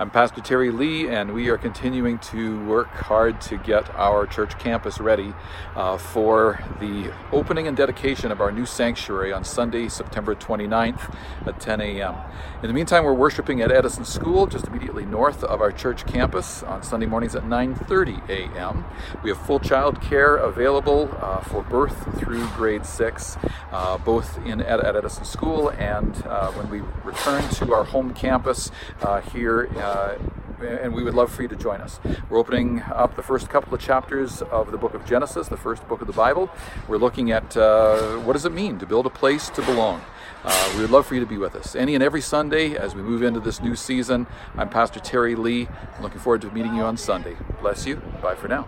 I'm Pastor Terry Lee, and we are continuing to work hard to get our church campus ready uh, for the opening and dedication of our new sanctuary on Sunday, September 29th at 10 a.m. In the meantime, we're worshiping at Edison School, just immediately north of our church campus, on Sunday mornings at 9:30 a.m. We have full child care available uh, for birth through grade six, uh, both in at, Edison School and uh, when we return to our home campus uh, here uh, and we would love for you to join us. We're opening up the first couple of chapters of the book of Genesis, the first book of the Bible. We're looking at uh, what does it mean to build a place to belong. Uh, we would love for you to be with us any and every Sunday as we move into this new season. I'm Pastor Terry Lee. I'm looking forward to meeting you on Sunday. Bless you. Bye for now.